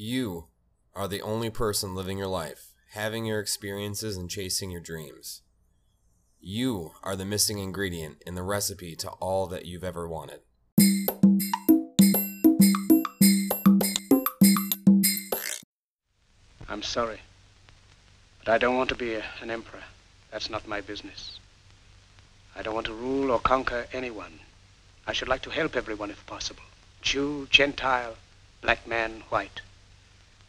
You are the only person living your life, having your experiences, and chasing your dreams. You are the missing ingredient in the recipe to all that you've ever wanted. I'm sorry. But I don't want to be a, an emperor. That's not my business. I don't want to rule or conquer anyone. I should like to help everyone if possible. Jew, Gentile, black man, white.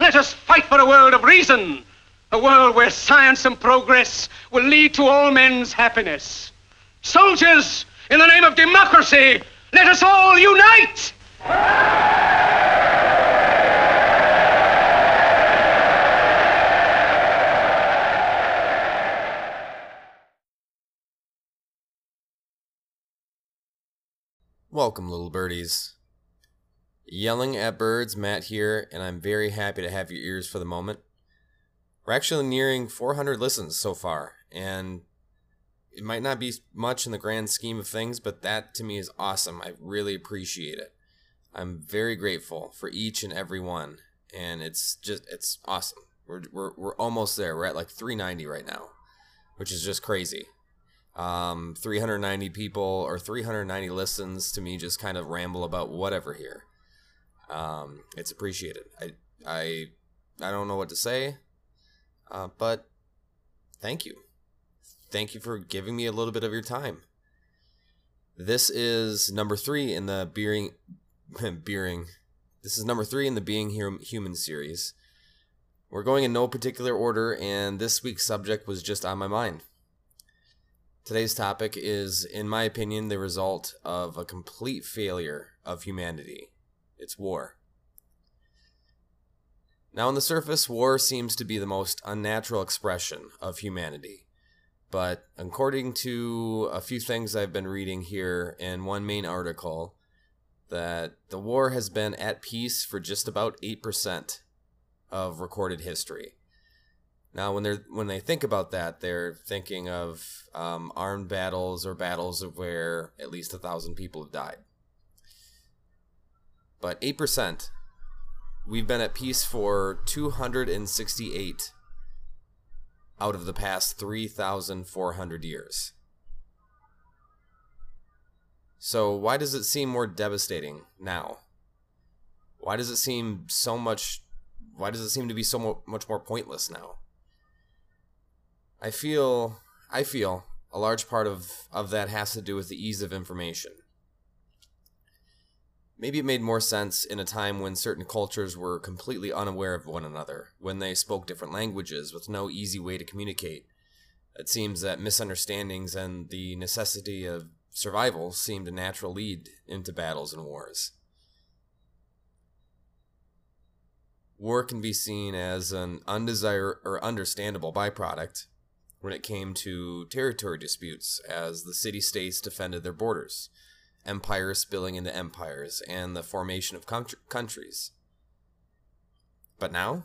Let us fight for a world of reason, a world where science and progress will lead to all men's happiness. Soldiers, in the name of democracy, let us all unite! Welcome, little birdies. Yelling at Birds, Matt here, and I'm very happy to have your ears for the moment. We're actually nearing 400 listens so far, and it might not be much in the grand scheme of things, but that to me is awesome. I really appreciate it. I'm very grateful for each and every one, and it's just it's awesome. We're we're we're almost there. We're at like 390 right now, which is just crazy. Um, 390 people or 390 listens to me just kind of ramble about whatever here. Um, it's appreciated. I I I don't know what to say, uh, but thank you, thank you for giving me a little bit of your time. This is number three in the beering, beering. This is number three in the Being Human series. We're going in no particular order, and this week's subject was just on my mind. Today's topic is, in my opinion, the result of a complete failure of humanity. It's war. Now, on the surface, war seems to be the most unnatural expression of humanity. But according to a few things I've been reading here in one main article, that the war has been at peace for just about 8% of recorded history. Now, when they're when they think about that, they're thinking of um, armed battles or battles of where at least a thousand people have died. But eight percent, we've been at peace for two hundred and sixty-eight out of the past three thousand four hundred years. So why does it seem more devastating now? Why does it seem so much? Why does it seem to be so much more pointless now? I feel I feel a large part of, of that has to do with the ease of information. Maybe it made more sense in a time when certain cultures were completely unaware of one another, when they spoke different languages with no easy way to communicate. It seems that misunderstandings and the necessity of survival seemed a natural lead into battles and wars. War can be seen as an undesired or understandable byproduct when it came to territory disputes as the city states defended their borders, empires spilling into empires, and the formation of countries. But now?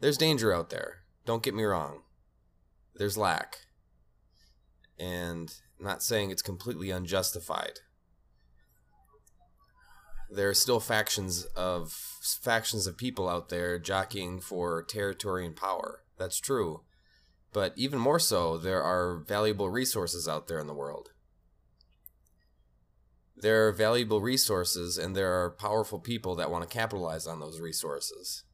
There's danger out there. Don't get me wrong. There's lack. And I'm not saying it's completely unjustified. There are still factions of factions of people out there jockeying for territory and power. That's true. But even more so, there are valuable resources out there in the world. There are valuable resources, and there are powerful people that want to capitalize on those resources.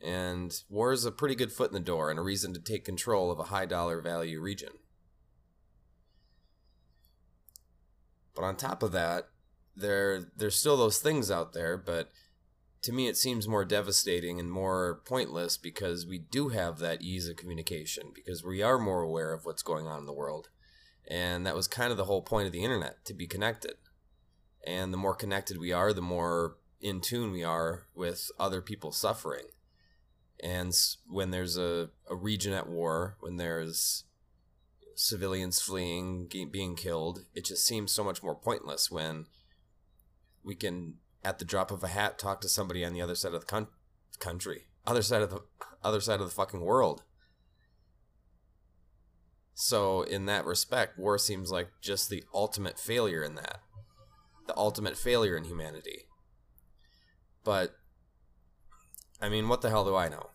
And war is a pretty good foot in the door and a reason to take control of a high dollar value region. But on top of that, there there's still those things out there, but to me, it seems more devastating and more pointless because we do have that ease of communication because we are more aware of what's going on in the world. And that was kind of the whole point of the internet to be connected. And the more connected we are, the more in tune we are with other people suffering. And when there's a, a region at war, when there's civilians fleeing, being killed, it just seems so much more pointless when we can at the drop of a hat talk to somebody on the other side of the con- country, other side of the other side of the fucking world. So in that respect, war seems like just the ultimate failure in that. The ultimate failure in humanity. But I mean, what the hell do I know?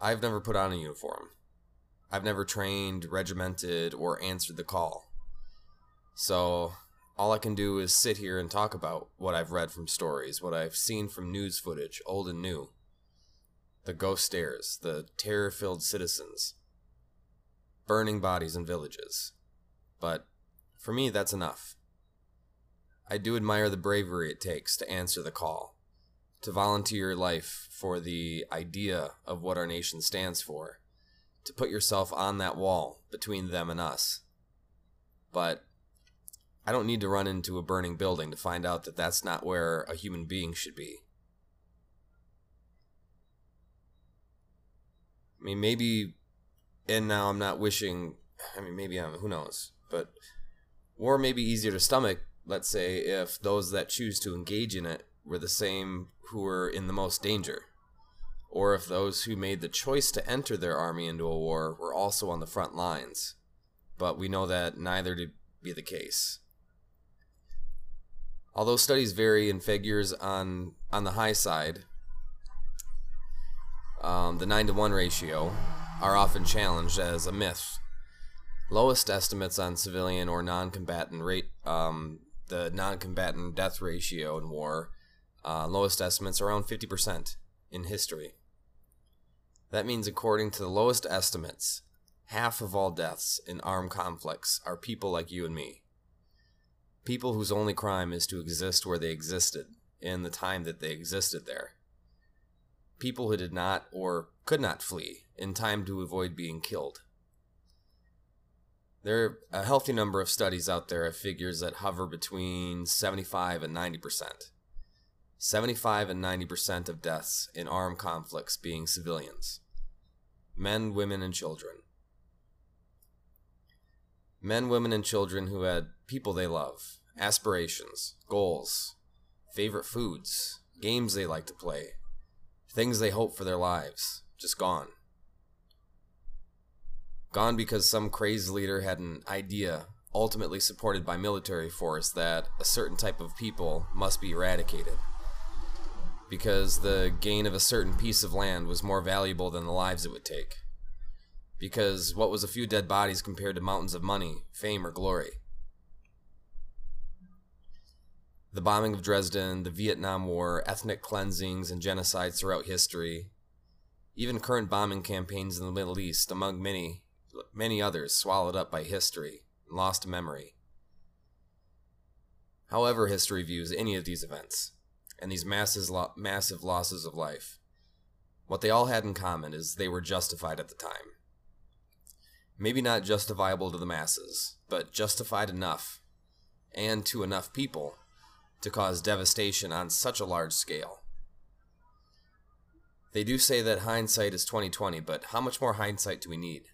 I've never put on a uniform. I've never trained, regimented, or answered the call. So all I can do is sit here and talk about what I've read from stories, what I've seen from news footage, old and new. The ghost stares, the terror filled citizens, burning bodies in villages. But for me, that's enough. I do admire the bravery it takes to answer the call, to volunteer your life for the idea of what our nation stands for, to put yourself on that wall between them and us. But I don't need to run into a burning building to find out that that's not where a human being should be. I mean, maybe, and now I'm not wishing, I mean, maybe I'm, who knows, but war may be easier to stomach, let's say, if those that choose to engage in it were the same who were in the most danger. Or if those who made the choice to enter their army into a war were also on the front lines. But we know that neither to be the case. Although studies vary in figures on on the high side, um, the nine to one ratio are often challenged as a myth. Lowest estimates on civilian or non-combatant rate, um, the non-combatant death ratio in war, uh, lowest estimates around fifty percent in history. That means, according to the lowest estimates, half of all deaths in armed conflicts are people like you and me people whose only crime is to exist where they existed in the time that they existed there. People who did not or could not flee in time to avoid being killed. There are a healthy number of studies out there of figures that hover between 75 and 90%. 75 and 90% of deaths in armed conflicts being civilians men, women, and children. Men, women, and children who had people they love, aspirations, goals, favorite foods, games they like to play, things they hope for their lives, just gone. Gone because some crazed leader had an idea, ultimately supported by military force, that a certain type of people must be eradicated. Because the gain of a certain piece of land was more valuable than the lives it would take. Because what was a few dead bodies compared to mountains of money, fame, or glory? The bombing of Dresden, the Vietnam War, ethnic cleansings and genocides throughout history, even current bombing campaigns in the Middle East, among many, many others, swallowed up by history and lost to memory. However, history views any of these events and these massive, massive losses of life, what they all had in common is they were justified at the time. Maybe not justifiable to the masses, but justified enough, and to enough people, to cause devastation on such a large scale. They do say that hindsight is 2020, but how much more hindsight do we need?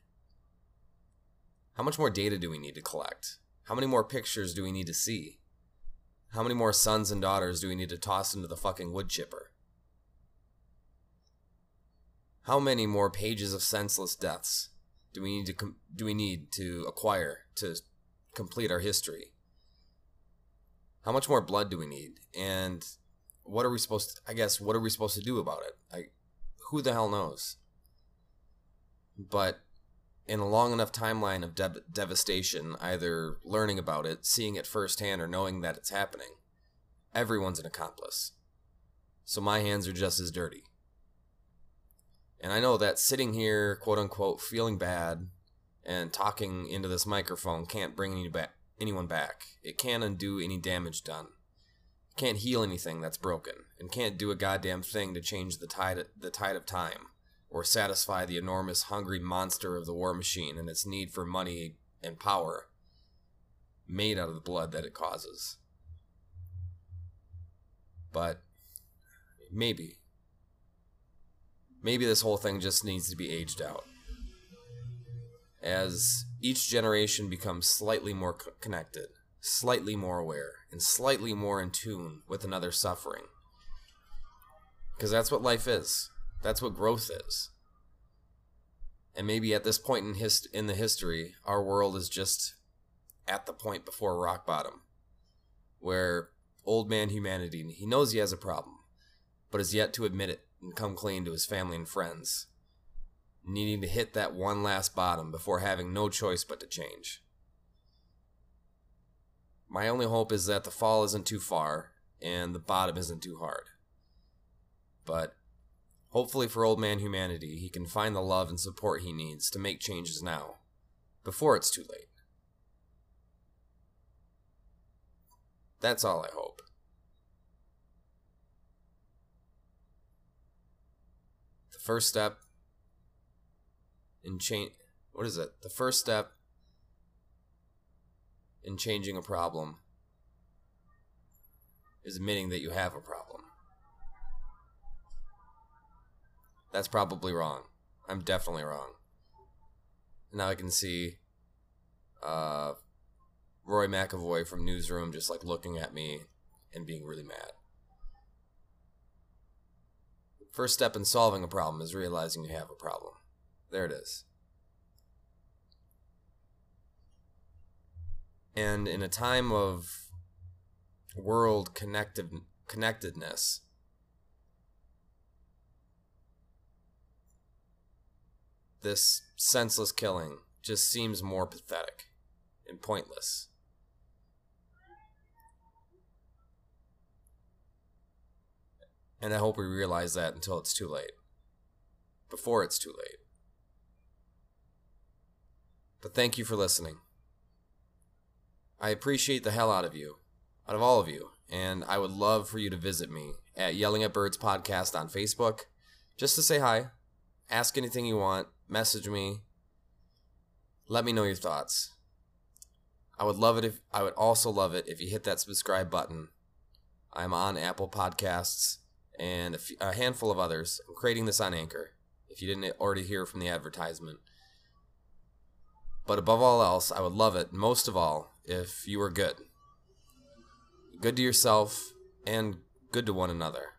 How much more data do we need to collect? How many more pictures do we need to see? How many more sons and daughters do we need to toss into the fucking wood chipper? How many more pages of senseless deaths do we need to com- do we need to acquire to complete our history? How much more blood do we need? And what are we supposed to, I guess what are we supposed to do about it? I who the hell knows? But in a long enough timeline of de- devastation, either learning about it, seeing it firsthand, or knowing that it's happening, everyone's an accomplice. So my hands are just as dirty. And I know that sitting here, quote unquote, feeling bad and talking into this microphone can't bring any back, anyone back. It can't undo any damage done. It can't heal anything that's broken, and can't do a goddamn thing to change the tide, the tide of time, or satisfy the enormous hungry monster of the war machine and its need for money and power made out of the blood that it causes. But maybe maybe this whole thing just needs to be aged out. As each generation becomes slightly more co- connected, slightly more aware, and slightly more in tune with another suffering. Because that's what life is. That's what growth is. And maybe at this point in hist- in the history, our world is just at the point before rock bottom, where old man humanity he knows he has a problem, but is yet to admit it and come clean to his family and friends, needing to hit that one last bottom before having no choice but to change. My only hope is that the fall isn't too far and the bottom isn't too hard. But hopefully, for old man humanity, he can find the love and support he needs to make changes now, before it's too late. That's all I hope. The first step in change. What is it? The first step in changing a problem is admitting that you have a problem. That's probably wrong. I'm definitely wrong. Now I can see uh, Roy McAvoy from Newsroom just like looking at me and being really mad. First step in solving a problem is realizing you have a problem. There it is. And in a time of world connected connectedness, this senseless killing just seems more pathetic and pointless. And I hope we realize that until it's too late. Before it's too late. But thank you for listening. I appreciate the hell out of you, out of all of you, and I would love for you to visit me at Yelling at Birds Podcast on Facebook just to say hi, ask anything you want, message me, let me know your thoughts. I would love it if I would also love it if you hit that subscribe button. I'm on Apple Podcasts and a, handful of others. I'm creating this on Anchor. If you didn't already hear from the advertisement. But above all else, I would love it most of all if you were good. Good to yourself and good to one another.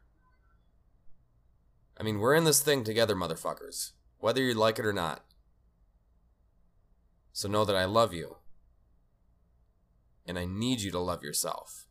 I mean, we're in this thing together, motherfuckers, whether you like it or not. So know that I love you. And I need you to love yourself.